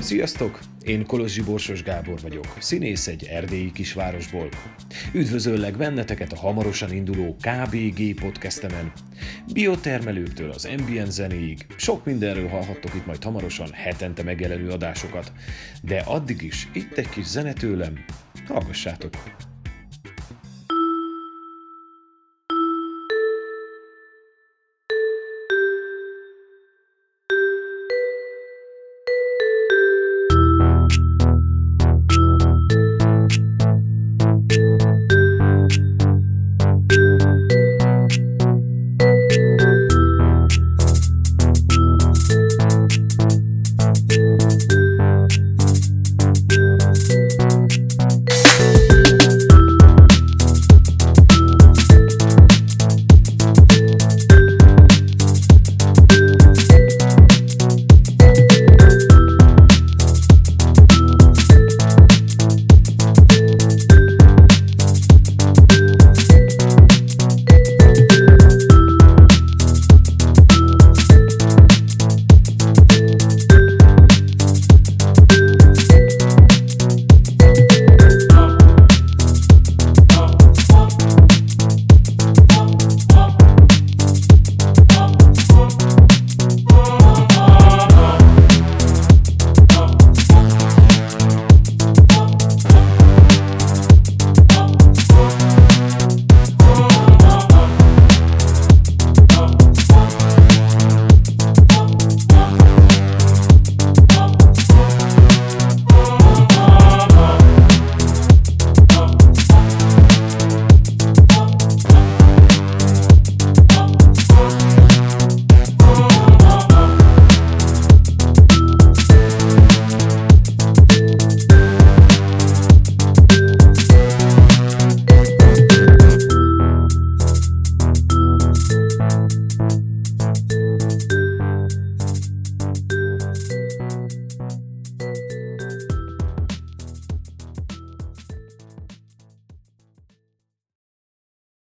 Sziasztok! Én Kolozsi Borsos Gábor vagyok, színész egy erdélyi kisvárosból. Üdvözöllek benneteket a hamarosan induló KBG podcastemen. Biotermelőktől az ambient zenéig, sok mindenről hallhattok itt majd hamarosan hetente megjelenő adásokat. De addig is itt egy kis zene tőlem, hallgassátok!